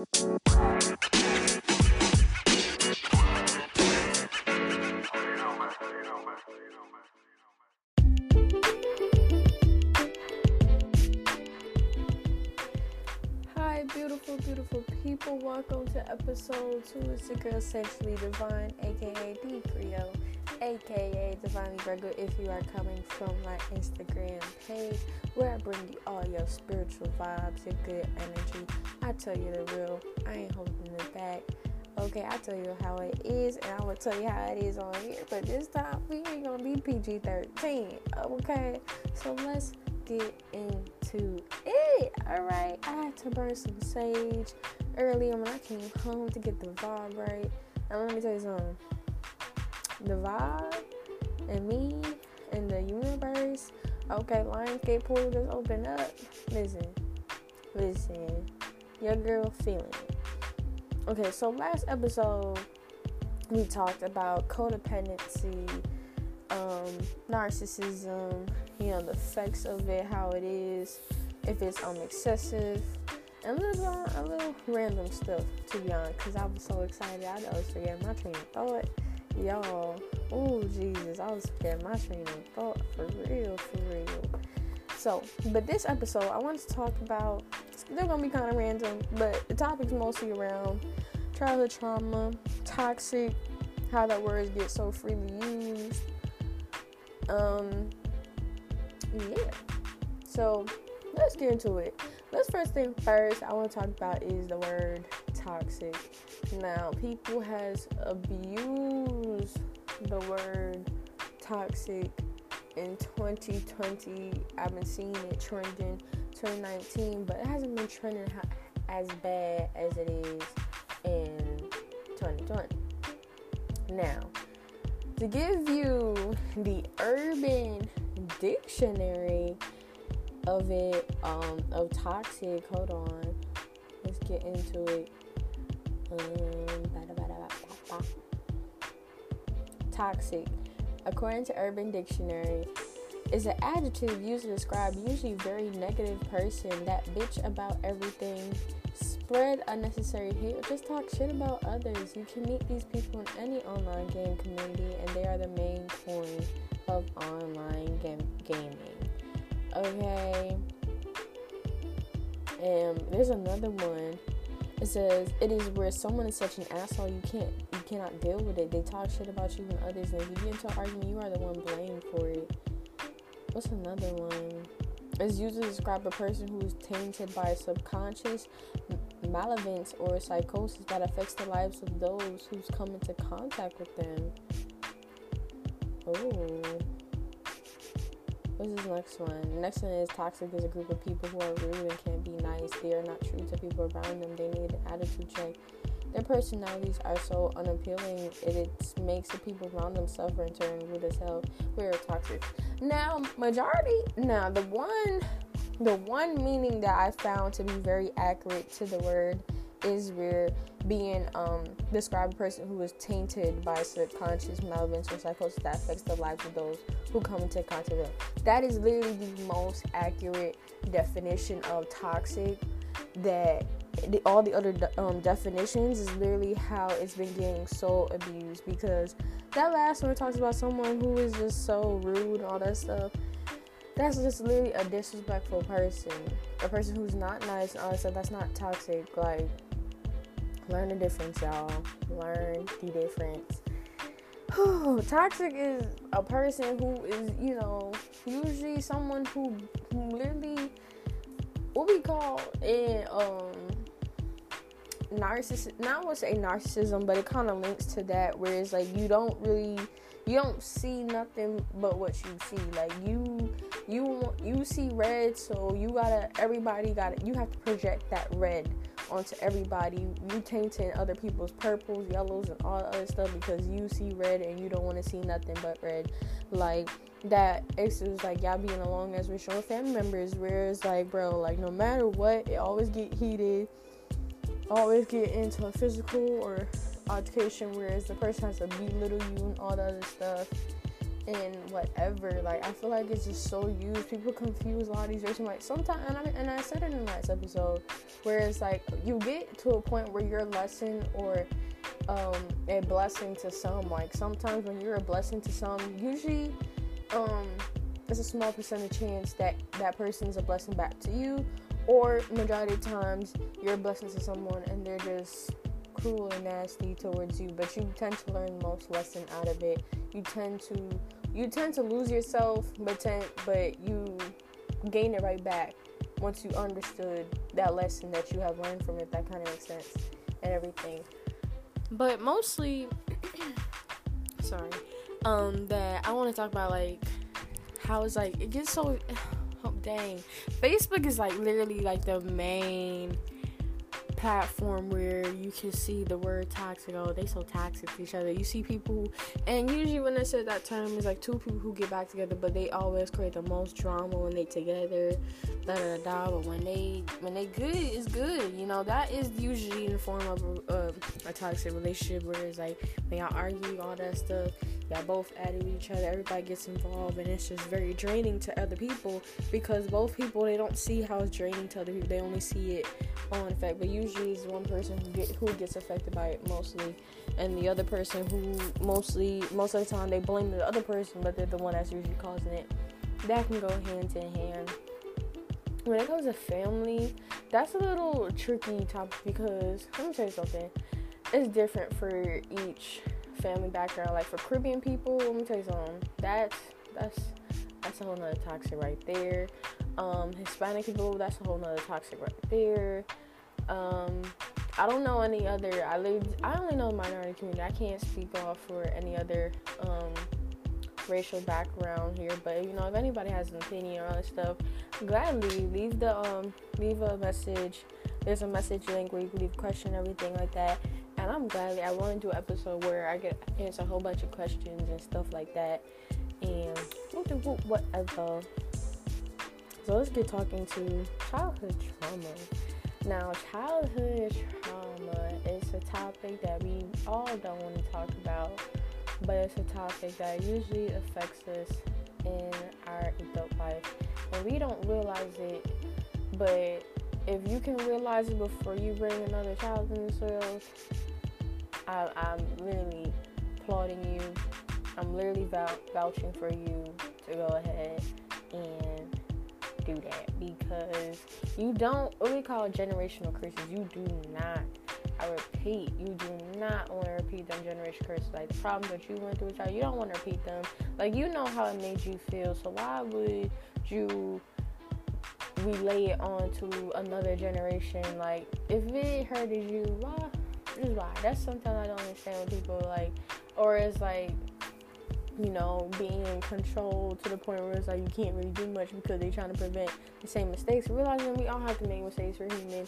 Hi, beautiful, beautiful people. Welcome to episode two. It's your girl, Sexually Divine, aka D Creole, aka Divinely Virgo. If you are coming from my Instagram page, where I bring you all your spiritual vibes, your good energy. I tell you the real. I ain't holding it back. Okay, I tell you how it is, and I'm gonna tell you how it is on here. But this time, we ain't gonna be PG 13. Okay, so let's get into it. Alright, I had to burn some sage earlier when I came home to get the vibe right. And let me tell you something the vibe and me and the universe. Okay, Lionsgate portal just opened up. Listen, listen, your girl feeling. Okay, so last episode we talked about codependency, um, narcissism, you know, the effects of it, how it is, if it's um excessive, and a little, a little random stuff to be honest, because I was so excited, I always forget my train of thought, y'all. Oh Jesus, I was forgetting my train of thought for real, for real. So, but this episode, I want to talk about. They're gonna be kind of random, but the topic's mostly around childhood trauma, toxic, how that word gets so freely used. Um, yeah. So let's get into it. Let's first thing first I want to talk about is the word toxic. Now, people has abused the word toxic in 2020. I've been seeing it trending 2019, but it hasn't been trending as bad as it is in 2020. Now, to give you the urban dictionary of it, um, of toxic, hold on, let's get into it. Um, toxic, according to Urban Dictionary, is an adjective used to describe usually very negative person that bitch about everything, spread unnecessary hate, or just talk shit about others. You can meet these people in any online game community, and they are the main coin of online game- gaming. Okay. And there's another one. It says it is where someone is such an asshole you can't you cannot deal with it. They talk shit about you and others, and if you get into an argument, you are the one blamed for it. What's another one? It's used to describe a person who is tainted by subconscious malevolence or psychosis that affects the lives of those who's come into contact with them. Oh. What's this next one? The next one is toxic is a group of people who are rude and can't be nice. They are not true to people around them. They need an attitude check. Their personalities are so unappealing, it, it makes the people around them suffer and turn rude as hell. We are toxic. Now, majority, now the one, the one meaning that I found to be very accurate to the word is where being um describe a person who is tainted by subconscious malevolence or psychosis that affects the lives of those who come into contact with them. That is literally the most accurate definition of toxic that the, all the other de- um, definitions is literally how it's been getting so abused because that last one talks about someone who is just so rude and all that stuff that's just literally a disrespectful person a person who's not nice and all that stuff that's not toxic like learn the difference y'all. Learn the difference. Toxic is a person who is you know usually someone who, who literally what we call in um narcissism not want to say narcissism but it kind of links to that where it's like you don't really you don't see nothing but what you see. Like you you you see red so you gotta everybody gotta you have to project that red onto everybody. You tainting other people's purples yellows and all other stuff because you see red and you don't want to see nothing but red. Like that it's just like y'all being along as we're showing family members where it's like bro like no matter what it always get heated always get into a physical or altercation whereas the person has to belittle you and all the other stuff and whatever. Like I feel like it's just so used. People confuse a lot of these races. Like sometimes, and I, and I said it in the last episode, where it's like you get to a point where your lesson or um, a blessing to some. Like sometimes when you're a blessing to some, usually um, it's a small percentage chance that that person's a blessing back to you, or majority of times you're a blessing to someone and they're just cruel and nasty towards you. But you tend to learn most lesson out of it. You tend to you tend to lose yourself, but tend, but you gain it right back once you understood that lesson that you have learned from it. That kind of makes sense and everything. But mostly, sorry, um, that I want to talk about like how it's like it gets so. Oh, dang, Facebook is like literally like the main platform where you can see the word toxic. Oh, they so toxic to each other. You see people, and usually when they say that term, it's like two people who get back together, but they always create the most drama when they together. Da da da. But when they when they good, it's good. You know that is usually in the form of a, a toxic relationship where it's like when y'all argue, all that stuff. Y'all both at each other. Everybody gets involved, and it's just very draining to other people because both people they don't see how it's draining to other people. They only see it on effect, but usually it's one person who, get, who gets affected by it mostly, and the other person who mostly most of the time they blame the other person, but they're the one that's usually causing it. That can go hand in hand. When it comes to family, that's a little tricky topic because let me tell you something. It's different for each family background. Like for Caribbean people, let me tell you something. That's that's that's a whole nother toxic right there. Um, Hispanic people, that's a whole nother toxic right there. Um, I don't know any other. I lived. I only know minority community. I can't speak off for any other um, racial background here. But you know, if anybody has an opinion on this stuff, gladly leave the um, leave a message. There's a message link where you can leave a question, everything like that. And I'm glad I want to do an episode where I get answer a whole bunch of questions and stuff like that. And whatever. So let's get talking to childhood trauma. Now, childhood trauma is a topic that we all don't want to talk about, but it's a topic that usually affects us in our adult life. And we don't realize it, but if you can realize it before you bring another child in this world, I, am literally applauding you. I'm literally vouching for you to go ahead and do that because you don't what we call generational curses. You do not. I repeat, you do not want to repeat them generation curses. Like the problems that you went through, child, you don't want to repeat them. Like you know how it made you feel, so why would you relay it on to another generation? Like if it hurted you, why? Is why. That's sometimes I don't understand when people like, or it's like you know, being controlled to the point where it's like you can't really do much because they're trying to prevent the same mistakes. Realizing we all have to make mistakes. We're human.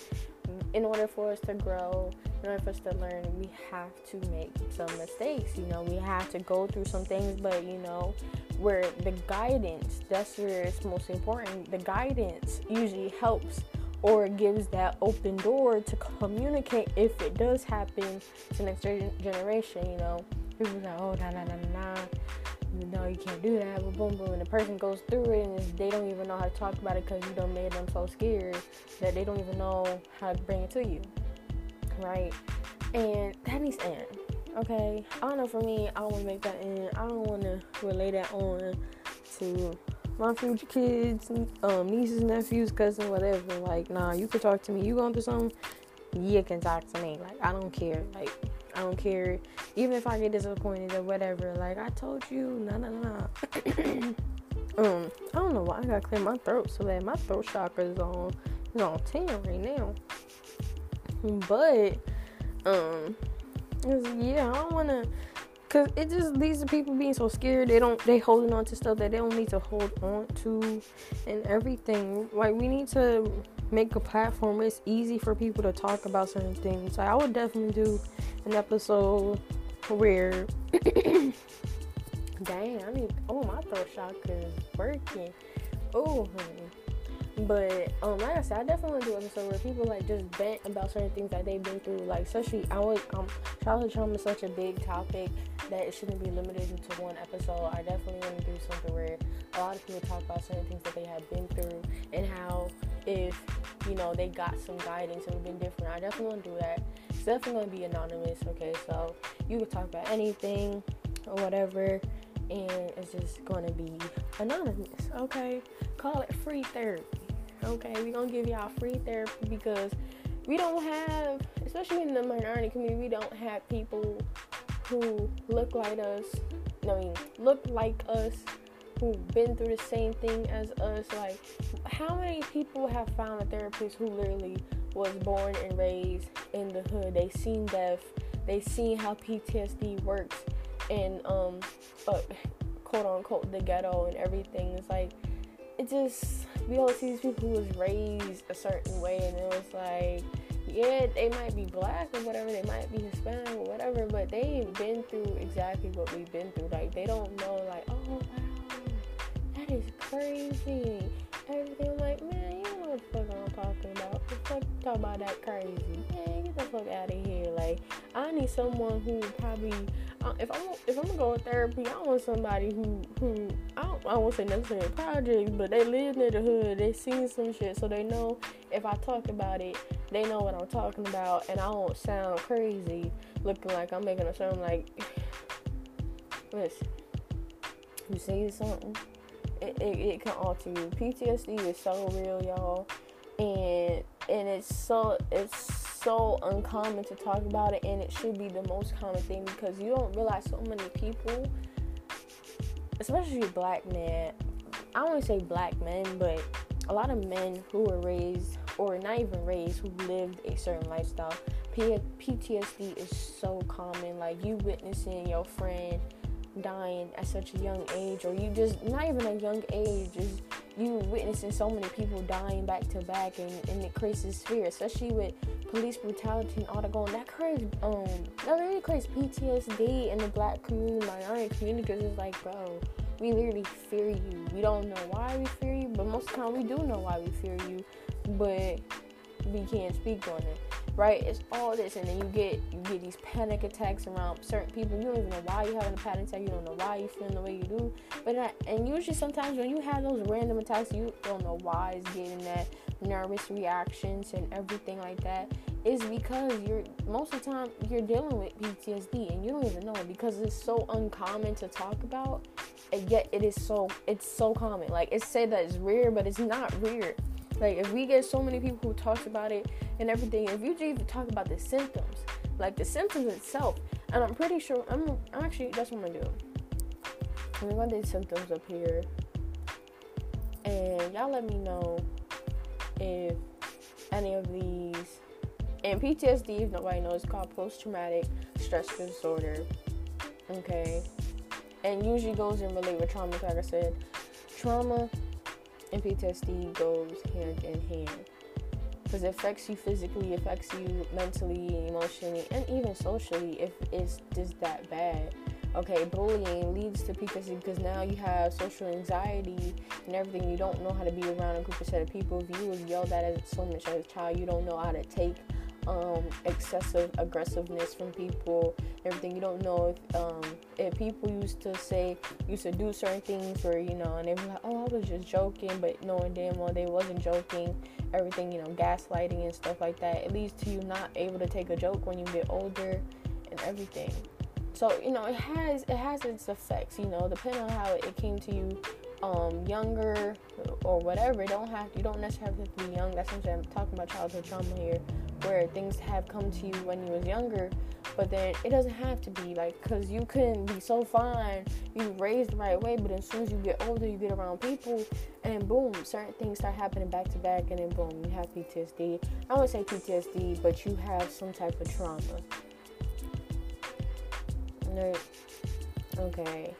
In order for us to grow, in order for us to learn, we have to make some mistakes. You know, we have to go through some things, but you know, where the guidance, that's where it's most important. The guidance usually helps or gives that open door to communicate if it does happen to the next generation, you know. People like oh, nah, nah, nah, nah you know you can't do that, but boom, boom, and the person goes through it and they don't even know how to talk about it because you don't made them so scared that they don't even know how to bring it to you, right? And that needs to end, okay? I don't know. For me, I don't want to make that end. I don't want to relay that on to my future kids, um, nieces, nephews, cousins, whatever. Like, nah, you can talk to me. You going through something? You can talk to me. Like, I don't care. Like I don't care. Even if I get disappointed or whatever, like I told you, no, no, no. um, I don't know why I gotta clear my throat so that My throat chakra is on is on ten right now. But um, yeah, I don't wanna. Cause it just leads to people being so scared. They don't. They holding on to stuff that they don't need to hold on to, and everything. Like we need to make a platform it's easy for people to talk about certain things. Like I would definitely do an episode where dang, I need oh my throat chakra is working. Oh honey. But um, like I said, I definitely want to do an episode where people like just vent about certain things that they've been through. Like, especially I would um, childhood trauma is such a big topic that it shouldn't be limited into one episode. I definitely want to do something where a lot of people talk about certain things that they have been through and how if you know they got some guidance and been different. I definitely want to do that. It's definitely going to be anonymous. Okay, so you can talk about anything or whatever and it's just gonna be anonymous. Okay, call it free therapy. Okay, we're gonna give y'all free therapy because we don't have, especially in the minority community, we don't have people who look like us. I mean, look like us, who've been through the same thing as us. Like, how many people have found a therapist who literally was born and raised in the hood? They seen death, they seen how PTSD works, and um, uh, quote unquote the ghetto and everything. It's like it just we don't see these people who was raised a certain way, and it was like yeah, they might be black or whatever, they might be Hispanic or whatever, but they ain't been through exactly what we've been through. Like they don't know, like oh wow, that is crazy. Everything I'm like, man, you know what the fuck I'm talking about. The fuck talk about that crazy. Man, get the fuck out of here. Like I need someone who probably uh, if I'm if I'm gonna go to therapy, I want somebody who who I don't I won't say necessarily projects, but they live near the hood, they seen some shit, so they know if I talk about it, they know what I'm talking about, and I won't sound crazy, looking like I'm making a sound like. Listen, you say something, it, it, it can alter you. PTSD is so real, y'all, and and it's so it's so uncommon to talk about it, and it should be the most common thing because you don't realize so many people, especially black men. I to say black men, but a lot of men who were raised, or not even raised, who lived a certain lifestyle. PTSD is so common. Like you witnessing your friend dying at such a young age, or you just not even a young age, just you witnessing so many people dying back to back, and, and it creates fear, especially with police brutality and all that going. That creates um that really creates PTSD in the black community, minority community, because it's like, bro, we literally fear you. We don't know why we fear you, but most of the time we do know why we fear you, but we can't speak on it right? It's all this, and then you get you get these panic attacks around certain people. You don't even know why you're having a panic attack. You don't know why you're feeling the way you do. But not, and usually sometimes when you have those random attacks, you don't know why it's getting that nervous reactions and everything like that. Is because you're most of the time you're dealing with PTSD and you don't even know it because it's so uncommon to talk about. And yet it is so it's so common. Like it's said that it's rare, but it's not rare like if we get so many people who talks about it and everything, if you even talk about the symptoms, like the symptoms itself, and I'm pretty sure I'm, I'm actually that's what I'm gonna do. I'm gonna do symptoms up here, and y'all let me know if any of these and PTSD, if nobody knows, called post-traumatic stress disorder. Okay, and usually goes in relate with trauma. Like I said, trauma and PTSD goes hand in hand because it affects you physically, affects you mentally, emotionally, and even socially if it's just that bad. Okay, bullying leads to PTSD because now you have social anxiety and everything. You don't know how to be around a group of set of people. If you was yelled at as so much as a child, you don't know how to take um, excessive aggressiveness from people, everything. You don't know if um, if people used to say used to do certain things where you know, and they were like, "Oh, I was just joking," but knowing damn well they wasn't joking. Everything, you know, gaslighting and stuff like that. It leads to you not able to take a joke when you get older and everything. So you know, it has it has its effects. You know, depending on how it came to you um, younger or whatever. don't have you don't necessarily have to be young. That's what I'm talking about childhood trauma here where things have come to you when you was younger but then it doesn't have to be like because you can be so fine you raised the right way but as soon as you get older you get around people and boom certain things start happening back to back and then boom you have ptsd i would say ptsd but you have some type of trauma. Okay.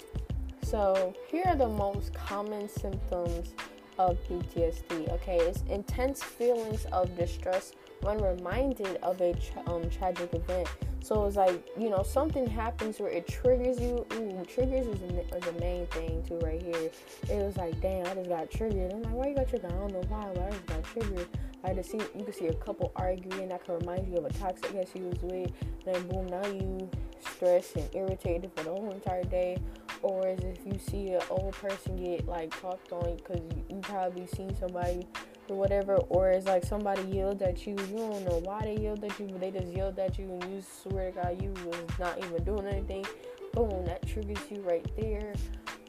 So here are the most common symptoms of ptsd okay? It's intense feelings of distress when reminded of a tra- um, tragic event. So it's like you know something happens where it triggers you. Ooh, triggers is, the main thing too right here. It was like, damn, I just got triggered. I'm like, why you got triggered? I don't know why, but I just got triggered. I just see you can see a couple arguing that can remind you of a toxic ex you was with. Then boom, now you stressed and irritated for the whole entire day. Or as if you see an old person get like talked on because you, you probably seen somebody or whatever, or it's like somebody yelled at you. You don't know why they yelled at you, but they just yelled at you, and you swear to God you was not even doing anything. Boom, that triggers you right there.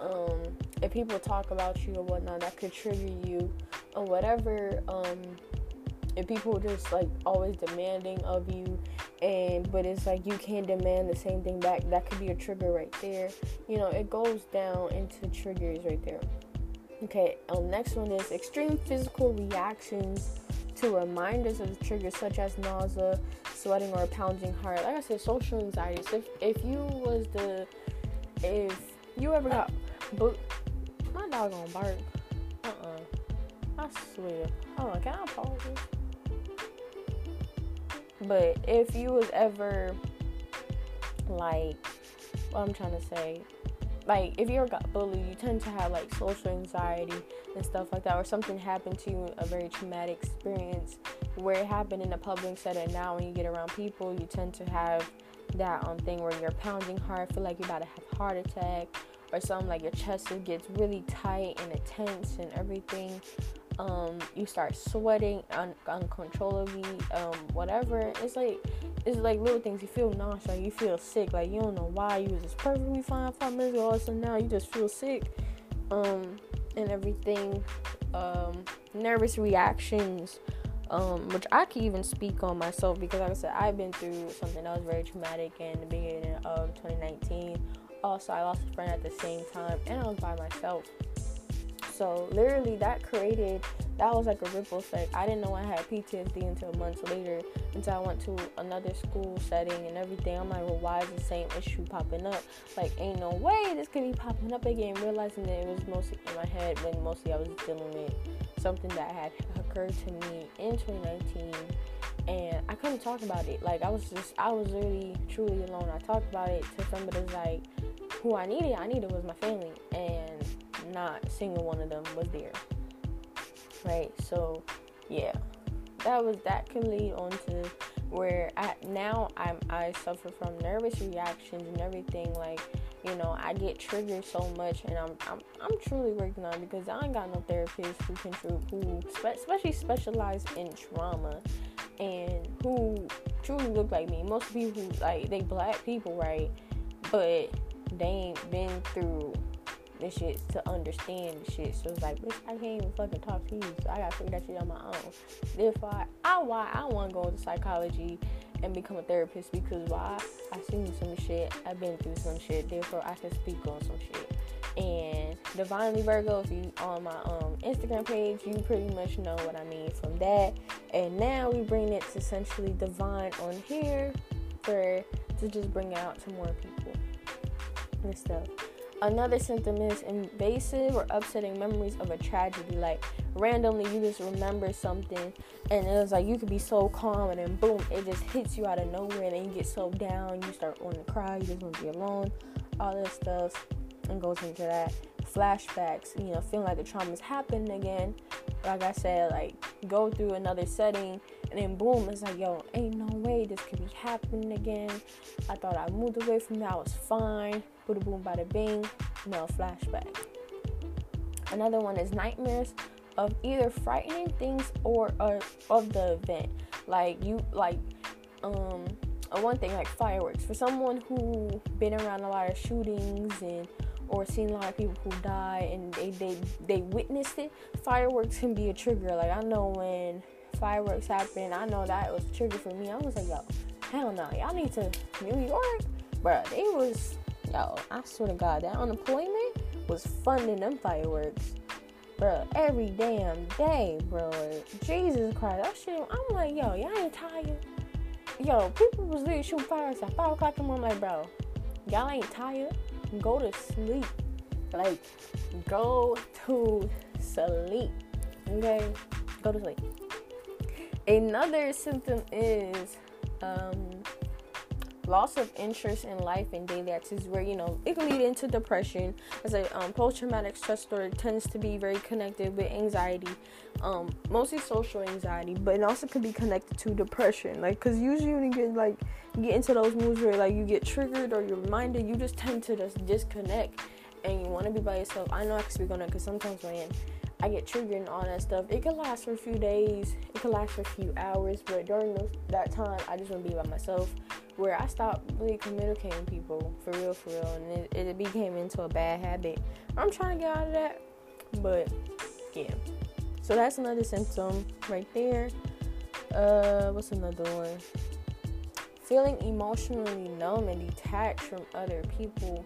Um, if people talk about you or whatnot, that could trigger you, or whatever. Um, if people just like always demanding of you, and but it's like you can't demand the same thing back, that could be a trigger right there. You know, it goes down into triggers right there. Okay, um, next one is extreme physical reactions to reminders of the triggers such as nausea, sweating, or pounding heart. Like I said, social anxiety. So if, if you was the, if you ever got, but my dog gonna bark. Uh uh I swear. Hold on, can I pause this? But if you was ever like, what I'm trying to say, like if you ever got bullied, you tend to have like social anxiety and stuff like that, or something happened to you, a very traumatic experience where it happened in a public setting. Now, when you get around people, you tend to have that um thing where you're pounding hard, feel like you're about to have a heart attack, or something like your chest gets really tight and intense and everything. Um, you start sweating un- uncontrollably, um, whatever. It's like it's like little things. You feel nauseous, you feel sick, like you don't know why you was just perfectly fine five minutes ago, so now you just feel sick, um, and everything. Um, nervous reactions, um, which I can even speak on myself because, like I said, I've been through something that was very traumatic in the beginning of 2019. Also, I lost a friend at the same time, and I was by myself. So literally, that created that was like a ripple effect. I didn't know I had PTSD until months later, until I went to another school setting and everything. I'm like, well, why is the same issue popping up? Like, ain't no way this could be popping up again. Realizing that it was mostly in my head when mostly I was dealing with something that had occurred to me in 2019 and I couldn't talk about it. Like I was just, I was really truly alone. I talked about it to somebody like who I needed. I needed was my family, and not single one of them was there. Right. So, yeah, that was that can lead on to where I now I'm I suffer from nervous reactions and everything like you know I get triggered so much and I'm I'm, I'm truly working on because I ain't got no therapist who can who especially specialize in trauma and who truly look like me most people like they black people right but they ain't been through this shit to understand the shit. So it's like, bitch, I can't even fucking talk to you. So I gotta figure that shit on my own. Therefore, I why I want to go into psychology and become a therapist because why I seen some shit, I've been through some shit. Therefore, I can speak on some shit. And Divinely Virgo, if you on my um, Instagram page, you pretty much know what I mean from that. And now we bring it to essentially divine on here for to just bring out to more people and stuff. Another symptom is invasive or upsetting memories of a tragedy. Like randomly, you just remember something, and it was like you could be so calm, and then boom, it just hits you out of nowhere, and then you get so down, you start wanting to cry, you just want to be alone, all that stuff, and goes into that. Flashbacks, you know, feeling like the trauma's happened again. Like I said, like go through another setting, and then boom, it's like, yo, ain't no way this could be happening again. I thought I moved away from that, I was fine Bada boom, bada bing. No flashback. Another one is nightmares of either frightening things or uh, of the event. Like you, like um, one thing like fireworks. For someone who been around a lot of shootings and or seen a lot of people who die and they they they witnessed it, fireworks can be a trigger. Like I know when fireworks happen, I know that was a trigger for me. I was like, yo, hell no, y'all need to New York, bro. They was Yo, I swear to God, that unemployment was funding them fireworks. Bro, every damn day, bro. Jesus Christ. That shit, I'm like, yo, y'all ain't tired. Yo, people was literally shooting fireworks at 5 o'clock in the morning. Like, bro, y'all ain't tired. Go to sleep. Like, go to sleep. Okay? Go to sleep. Another symptom is um, loss of interest in life and daily activities where you know it can lead into depression. As a um, post-traumatic stress disorder tends to be very connected with anxiety um, mostly social anxiety but it also could be connected to depression. Like because usually when you get like you get into those moods where like you get triggered or you're reminded you just tend to just disconnect and you want to be by yourself. I know i can speak on it because sometimes man I get triggered and all that stuff. It could last for a few days, it could last for a few hours, but during those, that time, I just want to be by myself. Where I stopped really communicating with people for real, for real, and it, it became into a bad habit. I'm trying to get out of that, but yeah. So that's another symptom right there. Uh, what's another one? Feeling emotionally numb and detached from other people.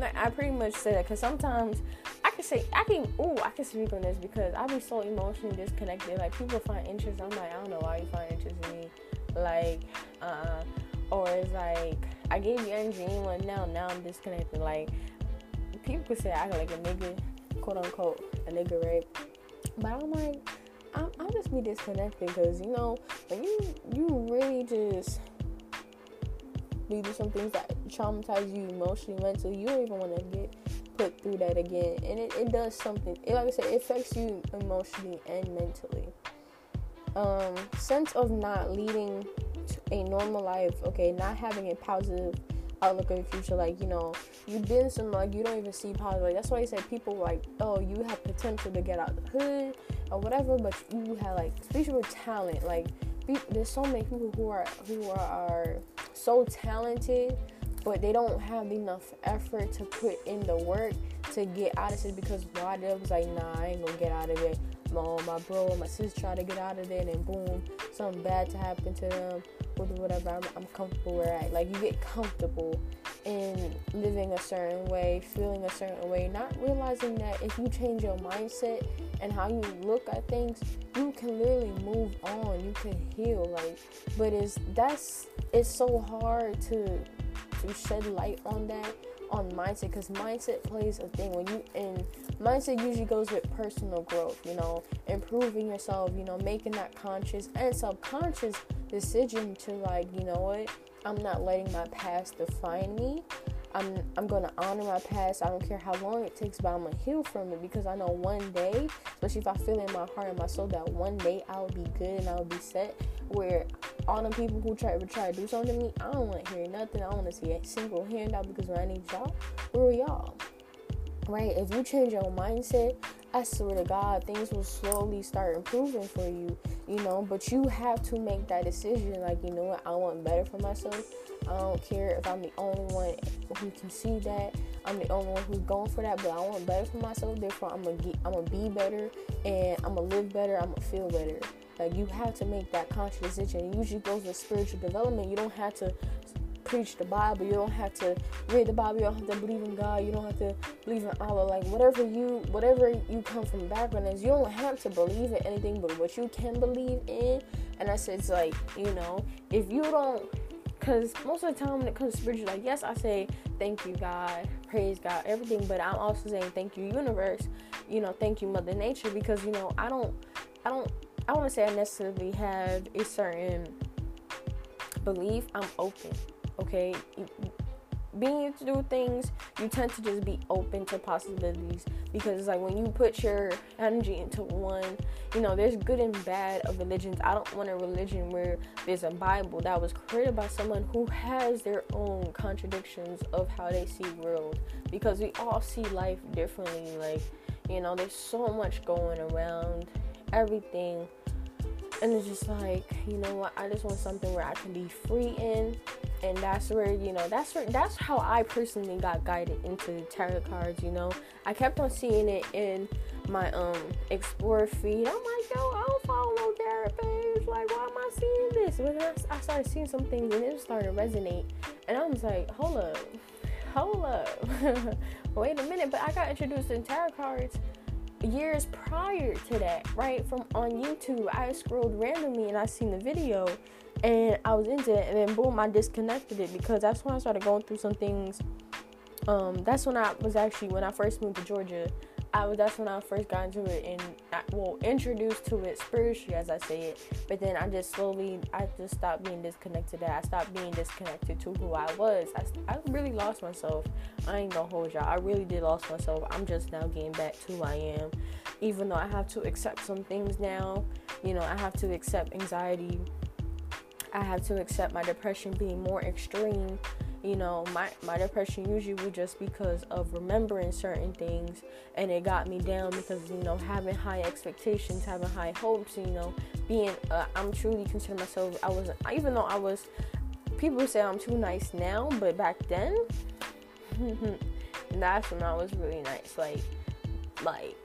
I pretty much say that because sometimes can say I can oh I can speak on this because I be so emotionally disconnected. Like people find interest. I'm like I don't know why you find interest in me. Like uh, or it's like I gave you energy and now now I'm disconnected. Like people could say I like a nigga, quote unquote a nigga, right? But I'm like I'm, I'll just be disconnected because you know when you you really just do some things that traumatize you emotionally, mentally, you don't even want to get put through that again. And it, it does something. It, like I said, it affects you emotionally and mentally. Um, sense of not leading a normal life, okay, not having a positive outlook of the future. Like, you know, you've been some like you don't even see positive. Like, that's why I said people like, oh, you have potential to get out the hood or whatever, but you have like, especially with talent, like there's so many people who are who are, are so talented but they don't have enough effort to put in the work to get out of it because why they was like, nah, I ain't gonna get out of it. My, my bro my sister try to get out of there, and boom, something bad to happen to them, or whatever. I'm, I'm comfortable where I like you get comfortable in living a certain way, feeling a certain way, not realizing that if you change your mindset and how you look at things, you can literally move on. You can heal, like. But it's that's it's so hard to to shed light on that on mindset because mindset plays a thing when you and mindset usually goes with personal growth you know improving yourself you know making that conscious and subconscious decision to like you know what i'm not letting my past define me I'm I'm gonna honor my past. I don't care how long it takes, but I'm gonna heal from it because I know one day, especially if I feel in my heart and my soul that one day I'll be good and I'll be set. Where all the people who try to try to do something to me, I don't want to hear nothing. I want to see a single handout because when I need y'all, where are y'all? Right? If you change your mindset, I swear to God, things will slowly start improving for you. You know, but you have to make that decision. Like, you know what? I want better for myself. I don't care if I'm the only one who can see that. I'm the only one who's going for that, but I want better for myself. Therefore, I'm gonna get, I'm gonna be better, and I'm gonna live better. I'm gonna feel better. Like you have to make that conscious decision. It usually goes with spiritual development. You don't have to preach the Bible. You don't have to read the Bible. You don't have to believe in God. You don't have to believe in Allah. Like whatever you whatever you come from background is, you don't have to believe in anything but what you can believe in. And that's it's like you know if you don't because most of the time when it comes to spiritual, like yes, I say thank you, God, praise God, everything, but I'm also saying thank you, universe, you know, thank you, Mother Nature, because you know I don't, I don't, I to say I necessarily have a certain belief. I'm open, okay being able to do things, you tend to just be open to possibilities because like when you put your energy into one, you know, there's good and bad of religions. I don't want a religion where there's a Bible that was created by someone who has their own contradictions of how they see world because we all see life differently. Like, you know, there's so much going around, everything. And it's just like, you know what, I just want something where I can be free in and that's where you know that's where that's how I personally got guided into tarot cards. You know, I kept on seeing it in my um explore feed. I'm like, yo, I don't follow no tarot page. Like, why am I seeing this? When I, I started seeing some things and it started to resonate, and I was like, hold up, hold up, wait a minute. But I got introduced to tarot cards years prior to that, right? From on YouTube, I scrolled randomly and I seen the video and I was into it, and then boom, I disconnected it because that's when I started going through some things. Um, that's when I was actually when I first moved to Georgia. I was that's when I first got into it and I, well introduced to it spiritually as I say it. But then I just slowly I just stopped being disconnected. I stopped being disconnected to who I was. I, I really lost myself. I ain't gonna hold y'all. I really did lost myself. I'm just now getting back to who I am. Even though I have to accept some things now. You know I have to accept anxiety. I have to accept my depression being more extreme you know my my depression usually was just because of remembering certain things and it got me down because you know having high expectations having high hopes you know being uh, i'm truly considering myself. I wasn't even though i was people say i'm too nice now but back then that's when i was really nice like like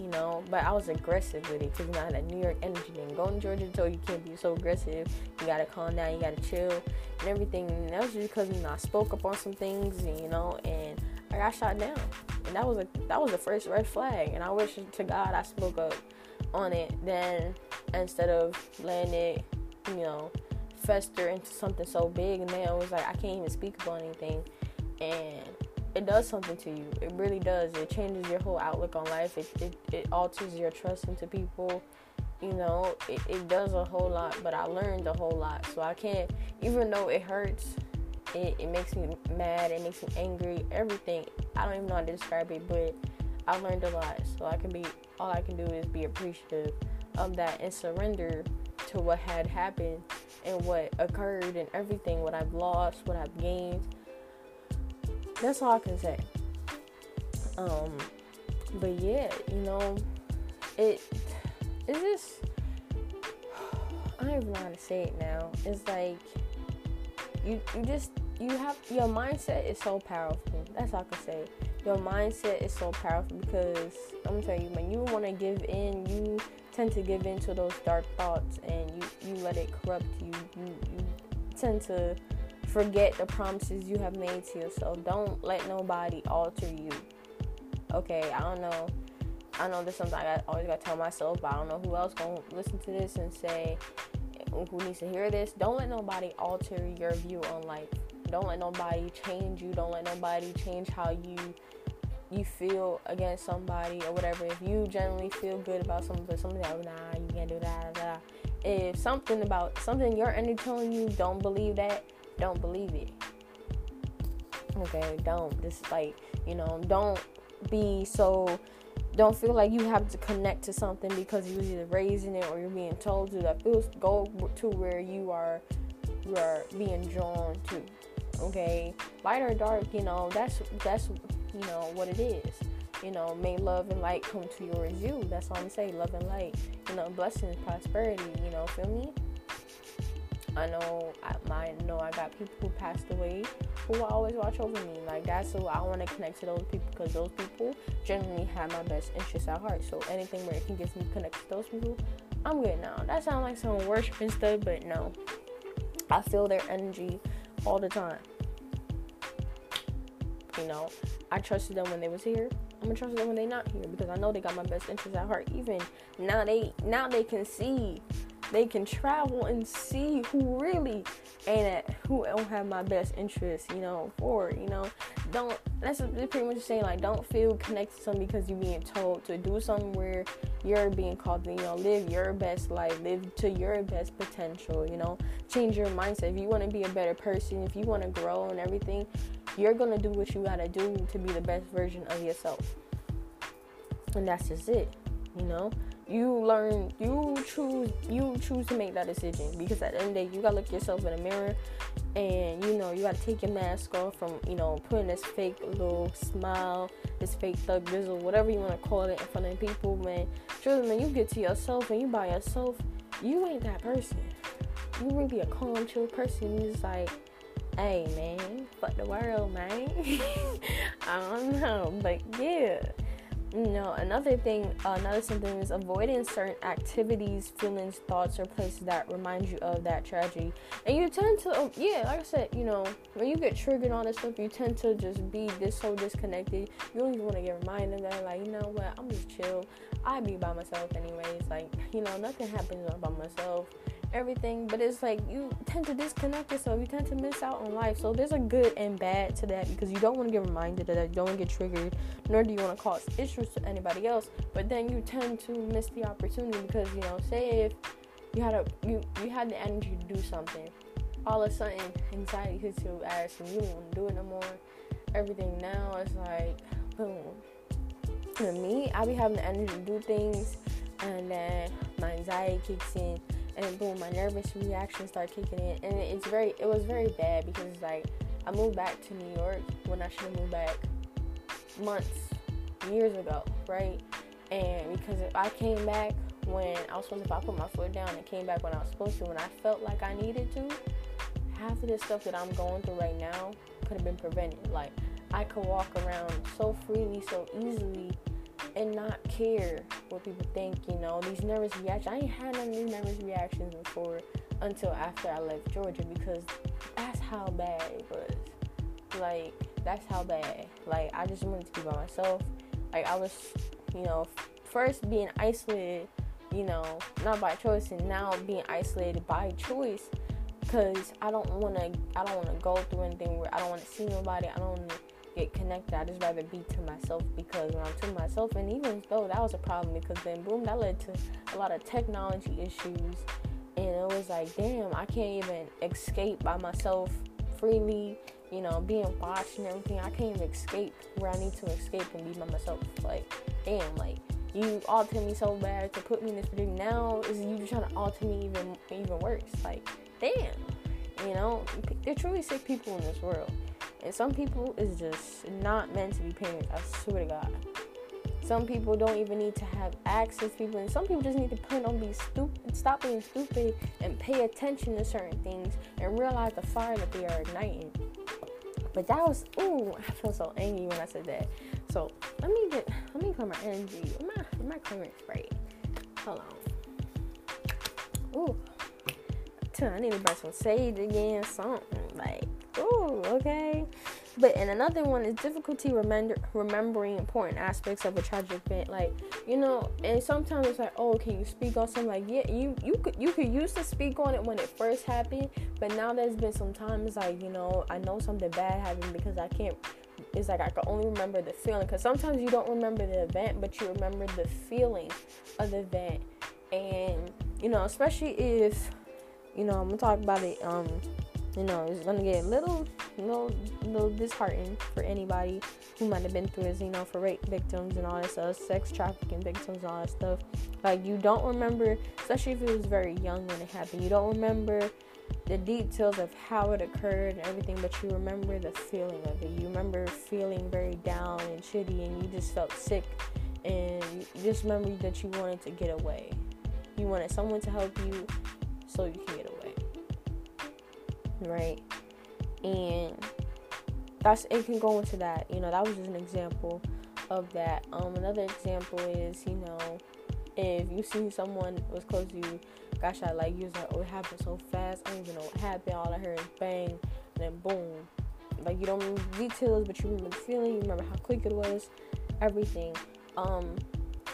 you know. But I was aggressive with it because I had a New York energy thing. Going to Georgia told you can't be so aggressive. You gotta calm down. You gotta chill and everything. And that was just because you know I spoke up on some things, and, you know, and I got shot down. And that was a that was the first red flag. And I wish to God I spoke up on it then instead of letting it, you know, fester into something so big. And then it was like I can't even speak about anything. And it does something to you. It really does. It changes your whole outlook on life. It, it, it alters your trust into people. You know, it, it does a whole lot, but I learned a whole lot. So I can't, even though it hurts, it, it makes me mad, it makes me angry, everything. I don't even know how to describe it, but I learned a lot. So I can be, all I can do is be appreciative of that and surrender to what had happened and what occurred and everything, what I've lost, what I've gained that's all I can say. Um, but yeah, you know, it's this. I don't even know how to say it now. It's like you you just you have your mindset is so powerful. That's all I can say. Your mindset is so powerful because I'm gonna tell you when you want to give in, you tend to give in to those dark thoughts and you you let it corrupt you. You you tend to forget the promises you have made to yourself. Don't let nobody alter you. Okay, I don't know. I know this is something I always gotta tell myself, but I don't know who else gonna listen to this and say who needs to hear this. Don't let nobody alter your view on life. Don't let nobody change you. Don't let nobody change how you you feel against somebody or whatever. If you generally feel good about something, but something like, oh, nah, you can't do that. If something about something your energy telling you, don't believe that don't believe it. Okay, don't just like you know, don't be so. Don't feel like you have to connect to something because you're either raising it or you're being told to. That feels go to where you are, you are being drawn to. Okay, light or dark, you know, that's that's you know what it is you know, may love and light come to yours you. That's all I'm saying. Love and light. You know, blessings, prosperity, you know, feel me? I know I, know I got people who passed away who always watch over me. Like that's who I want to connect to those people because those people generally have my best interests at heart. So anything where it can get me connected to those people, I'm good now. That sounds like some worship and stuff, but no. I feel their energy all the time. You know, I trusted them when they was here. I'm gonna trust them when they not here because I know they got my best interests at heart. Even now they now they can see they can travel and see who really ain't at who don't have my best interest, you know, for you know. Don't that's pretty much saying like don't feel connected to something because you're being told to do something where you're being called to, you know, live your best life, live to your best potential, you know, change your mindset. If you want to be a better person, if you want to grow and everything, you're gonna do what you gotta do to be the best version of yourself. And that's just it, you know you learn you choose you choose to make that decision because at the end of the day you gotta look yourself in the mirror and you know you gotta take your mask off from you know putting this fake little smile this fake thug drizzle whatever you want to call it in front of people man. Truly when you get to yourself and you by yourself you ain't that person. You really a calm chill person. You just like hey man fuck the world man. I don't know but yeah you know, another thing, another symptom is avoiding certain activities, feelings, thoughts, or places that remind you of that tragedy. And you tend to, um, yeah, like I said, you know, when you get triggered on this stuff, you tend to just be this so disconnected. You don't even want to get reminded of that, like, you know what, I'm just chill. I be by myself anyways. Like, you know, nothing happens by myself. Everything. But it's like you tend to disconnect yourself. You tend to miss out on life. So there's a good and bad to that because you don't want to get reminded of that. You don't want to get triggered, nor do you want to cause issues to anybody else. But then you tend to miss the opportunity because you know, say if you had a you you had the energy to do something, all of a sudden anxiety hits your ass and you don't want to do it no more. Everything now is like boom. To me, I be having the energy to do things, and then my anxiety kicks in and boom, my nervous reaction started kicking in, and it's very, it was very bad because like I moved back to New York when I should have moved back months, years ago, right? And because if I came back when I was supposed to, if I put my foot down and came back when I was supposed to, when I felt like I needed to, half of the stuff that I'm going through right now could have been prevented. Like I could walk around so freely, so easily and not care what people think, you know, these nervous reactions. I ain't had of these nervous reactions before until after I left Georgia because that's how bad it was. Like, that's how bad. Like, I just wanted to be by myself. Like, I was, you know, first being isolated, you know, not by choice, and now being isolated by choice because I don't want to, I don't want to go through anything where I don't want to see nobody. I don't want to get connected. I just rather be to myself because when I'm to myself, and even though that was a problem, because then boom, that led to a lot of technology issues, and it was like, damn, I can't even escape by myself freely. You know, being watched and everything, I can't even escape where I need to escape and be by myself. Like, damn, like you alter me so bad to put me in this predicament. Now is you just trying to alter me even even worse. Like, damn, you know, there are truly sick people in this world. And some people is just not meant to be parents. I swear to God. Some people don't even need to have access people, and some people just need to plan on being stupid, stop being stupid, and pay attention to certain things and realize the fire that they are igniting. But that was ooh, I feel so angry when I said that. So let me get let me clear my energy. Am I am I clearing right? Hold on. Ooh. I need to brush some sage again, something like ooh, okay. But and another one is difficulty remember, remembering important aspects of a tragic event. Like you know, and sometimes it's like, oh, can you speak on something? Like yeah, you you could you could used to speak on it when it first happened, but now there's been some times like you know I know something bad happened because I can't. It's like I can only remember the feeling because sometimes you don't remember the event, but you remember the feeling of the event, and you know, especially if you know I'm gonna talk about it. Um, you know, it's gonna get a little, little, little disheartening for anybody who might have been through this, you know, for rape victims and all that stuff, sex trafficking victims and all that stuff. Like you don't remember, especially if it was very young when it happened, you don't remember the details of how it occurred and everything, but you remember the feeling of it. You remember feeling very down and shitty, and you just felt sick, and you just remember that you wanted to get away. You wanted someone to help you so you can get away right? And that's it can go into that. You know, that was just an example of that. Um, another example is, you know, if you see someone was close to you, gosh, I like you, it's like, oh, it happened so fast. I don't even know what happened. All I heard is bang, and then boom. Like you don't remember details, but you remember the feeling. You remember how quick it was, everything. Um,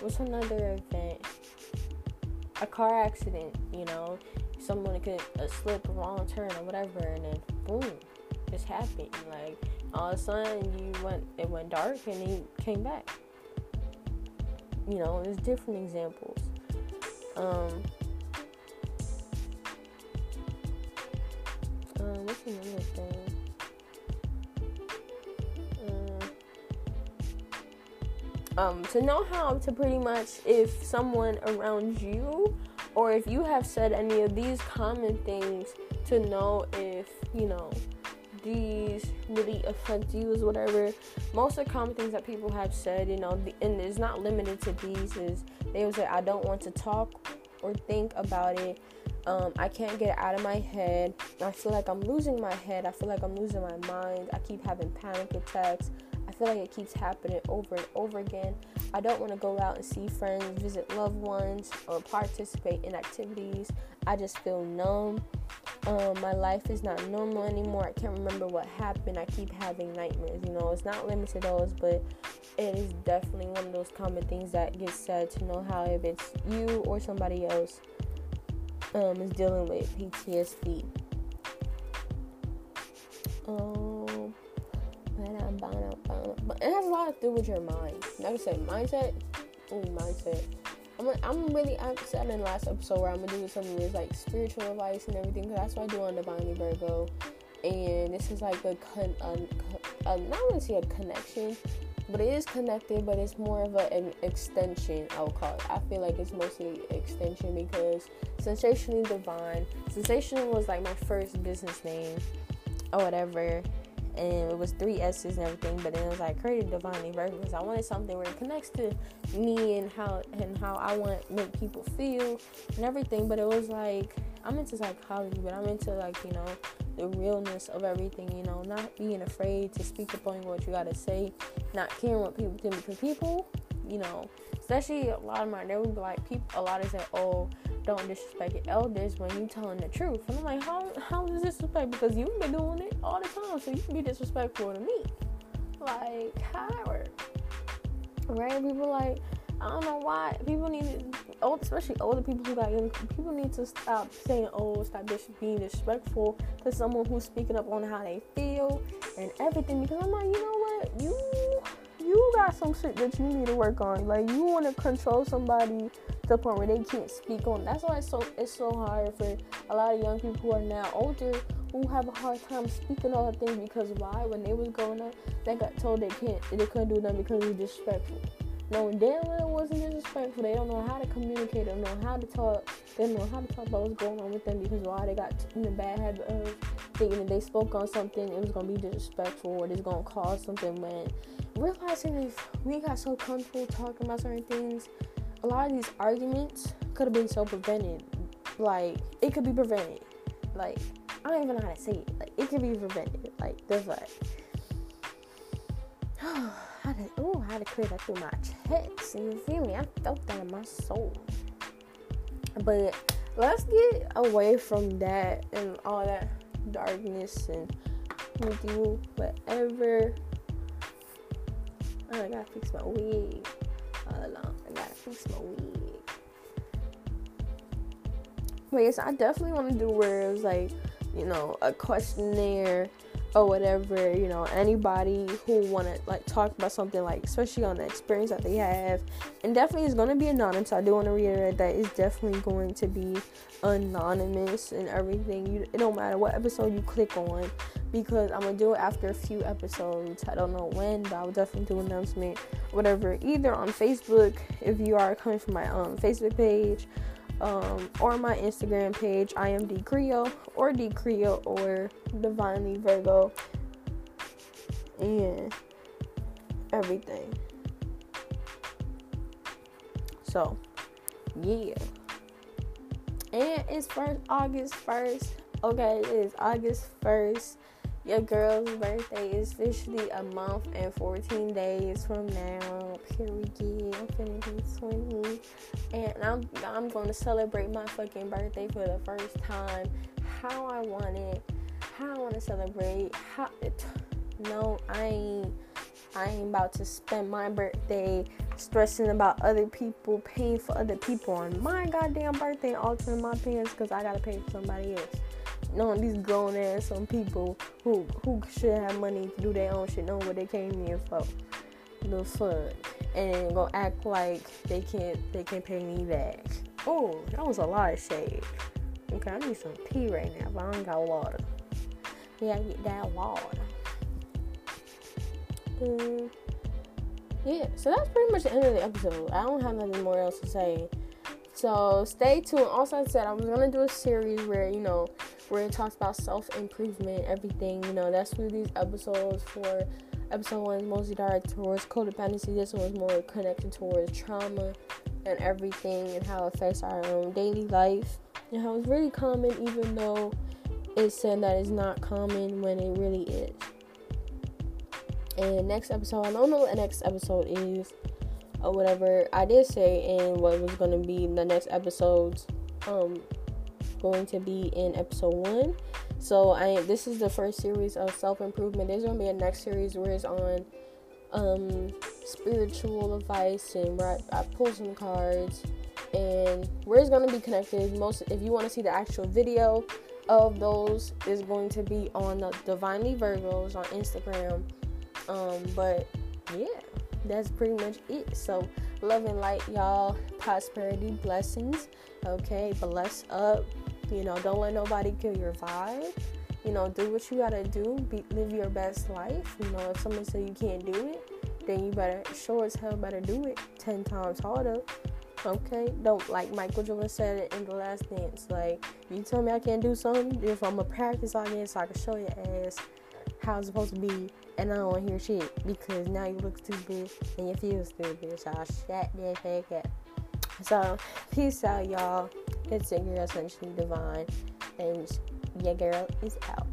what's another event? A car accident. You know, someone could uh, slip a wrong turn or whatever, and then boom, this happened. Like all of a sudden, you went it went dark, and he came back. You know, there's different examples. Um, uh, what's another thing? Uh, um, to know how to pretty much if someone around you or if you have said any of these common things to know if you know these really affect you is whatever most of the common things that people have said you know and it's not limited to these is they would say i don't want to talk or think about it. Um, i can't get it out of my head. I feel like i'm losing my head. I feel like i'm losing my mind. I keep having panic attacks feel like it keeps happening over and over again. I don't want to go out and see friends, visit loved ones, or participate in activities. I just feel numb. Um, my life is not normal anymore. I can't remember what happened. I keep having nightmares. You know, it's not limited to those, but it is definitely one of those common things that gets said to know how if it's you or somebody else. um, is dealing with PTSD. Um, but it has a lot to do with your mind. Like I said, mindset. Ooh, mindset. I'm, I'm really I said in the last episode where I'm gonna do something that's like spiritual advice and everything because that's what I do on Divinely Virgo, and this is like a con, a, a, not really say a connection, but it is connected, but it's more of a, an extension. I would call it. I feel like it's mostly extension because sensationally divine. Sensational was like my first business name or whatever, and it was three S's and everything. But then it was like created divinely because I wanted something where it connects to me and how and how I want make people feel and everything. But it was like I'm into psychology, but I'm into like you know the realness of everything. You know, not being afraid to speak upon what you gotta say, not caring what people think because people, you know, especially a lot of my there would be like people. A lot of say, oh don't disrespect your elders when you telling the truth. And I'm like, how how is this disrespect? Because you've been doing it all the time, so you can be disrespectful to me. Like, how? Right? People like, I don't know why people need to, old, especially older people who got young people need to stop saying, oh, stop being disrespectful to someone who's speaking up on how they feel and everything. Because I'm like, you know what, you you got some shit that you need to work on. Like you want to control somebody to the point where they can't speak on. That's why it's so it's so hard for a lot of young people who are now older who have a hard time speaking all the things because why? When they was growing up, they got told they can't they couldn't do nothing because it was disrespectful. Knowing damn well it wasn't disrespectful. They don't know how to communicate. They don't know how to talk. They don't know how to talk about what's going on with them because why? They got in the bad habit of thinking that they spoke on something, it was gonna be disrespectful or it's gonna cause something when realizing if we got so comfortable talking about certain things, a lot of these arguments could have been so prevented. Like it could be prevented. Like I don't even know how to say it. Like it can be prevented. Like there's like how to oh how to clear that through my chest. You feel me? I felt that in my soul. But let's get away from that and all that darkness and with you whatever. Oh, I gotta fix my wig. Hold on, I gotta fix my wig. But yes, I definitely want to do where it was like, you know, a questionnaire or whatever, you know, anybody who want to like talk about something like, especially on the experience that they have, and definitely is going to be anonymous. I do want to reiterate that it's definitely going to be anonymous and everything. You, it don't matter what episode you click on because I'm gonna do it after a few episodes. I don't know when, but I'll definitely do an announcement, whatever, either on Facebook if you are coming from my um Facebook page um, or my Instagram page. I am D Creole or Creole or Divinely Virgo and everything. So, yeah. And it's first August 1st. Okay, it is August 1st. Your girl's birthday is officially a month and 14 days from now. Period. I'm finna be 20. And I'm I'm gonna celebrate my fucking birthday for the first time. How I want it. How I wanna celebrate. How it no, I ain't I ain't about to spend my birthday stressing about other people, paying for other people on my goddamn birthday, altering my pants because I gotta pay for somebody else knowing these grown ass some people who who should have money to do their own shit, know what they came here for, the fun, and gonna act like they can't they can't pay me back. Oh, that was a lot of shade. Okay, I need some tea right now, but I don't got water. Yeah, get that water. Um, yeah, so that's pretty much the end of the episode. I don't have nothing more else to say. So stay tuned. Also, I said I was gonna do a series where you know where it talks about self improvement, everything. You know, that's what these episodes for. Episode one is mostly directed towards codependency. This one is more connected towards trauma and everything and how it affects our own daily life and how it's really common, even though it's said that it's not common when it really is. And next episode, I don't know what the next episode is or whatever. I did say in what was going to be the next episodes um going to be in episode one. So I this is the first series of self improvement. There's gonna be a next series where it's on um spiritual advice and where I, I pull some cards and we're going to be connected. Most, if you want to see the actual video of those, is going to be on the Divinely Virgos on Instagram. Um, but yeah, that's pretty much it. So, love and light, y'all. Prosperity, blessings. Okay, bless up. You know, don't let nobody kill your vibe. You know, do what you gotta do. Be, live your best life. You know, if someone say you can't do it, then you better sure as hell better do it ten times harder. Okay, don't like Michael Jordan said it in the last dance. Like, you tell me I can't do something, if I'm a practice audience, so I can show your ass how it's supposed to be, and I don't want to hear shit because now you look stupid and you feel stupid. So I'll shut that fuck up. So, peace out, y'all. It's your girl, Sensationally Divine, and your girl is out.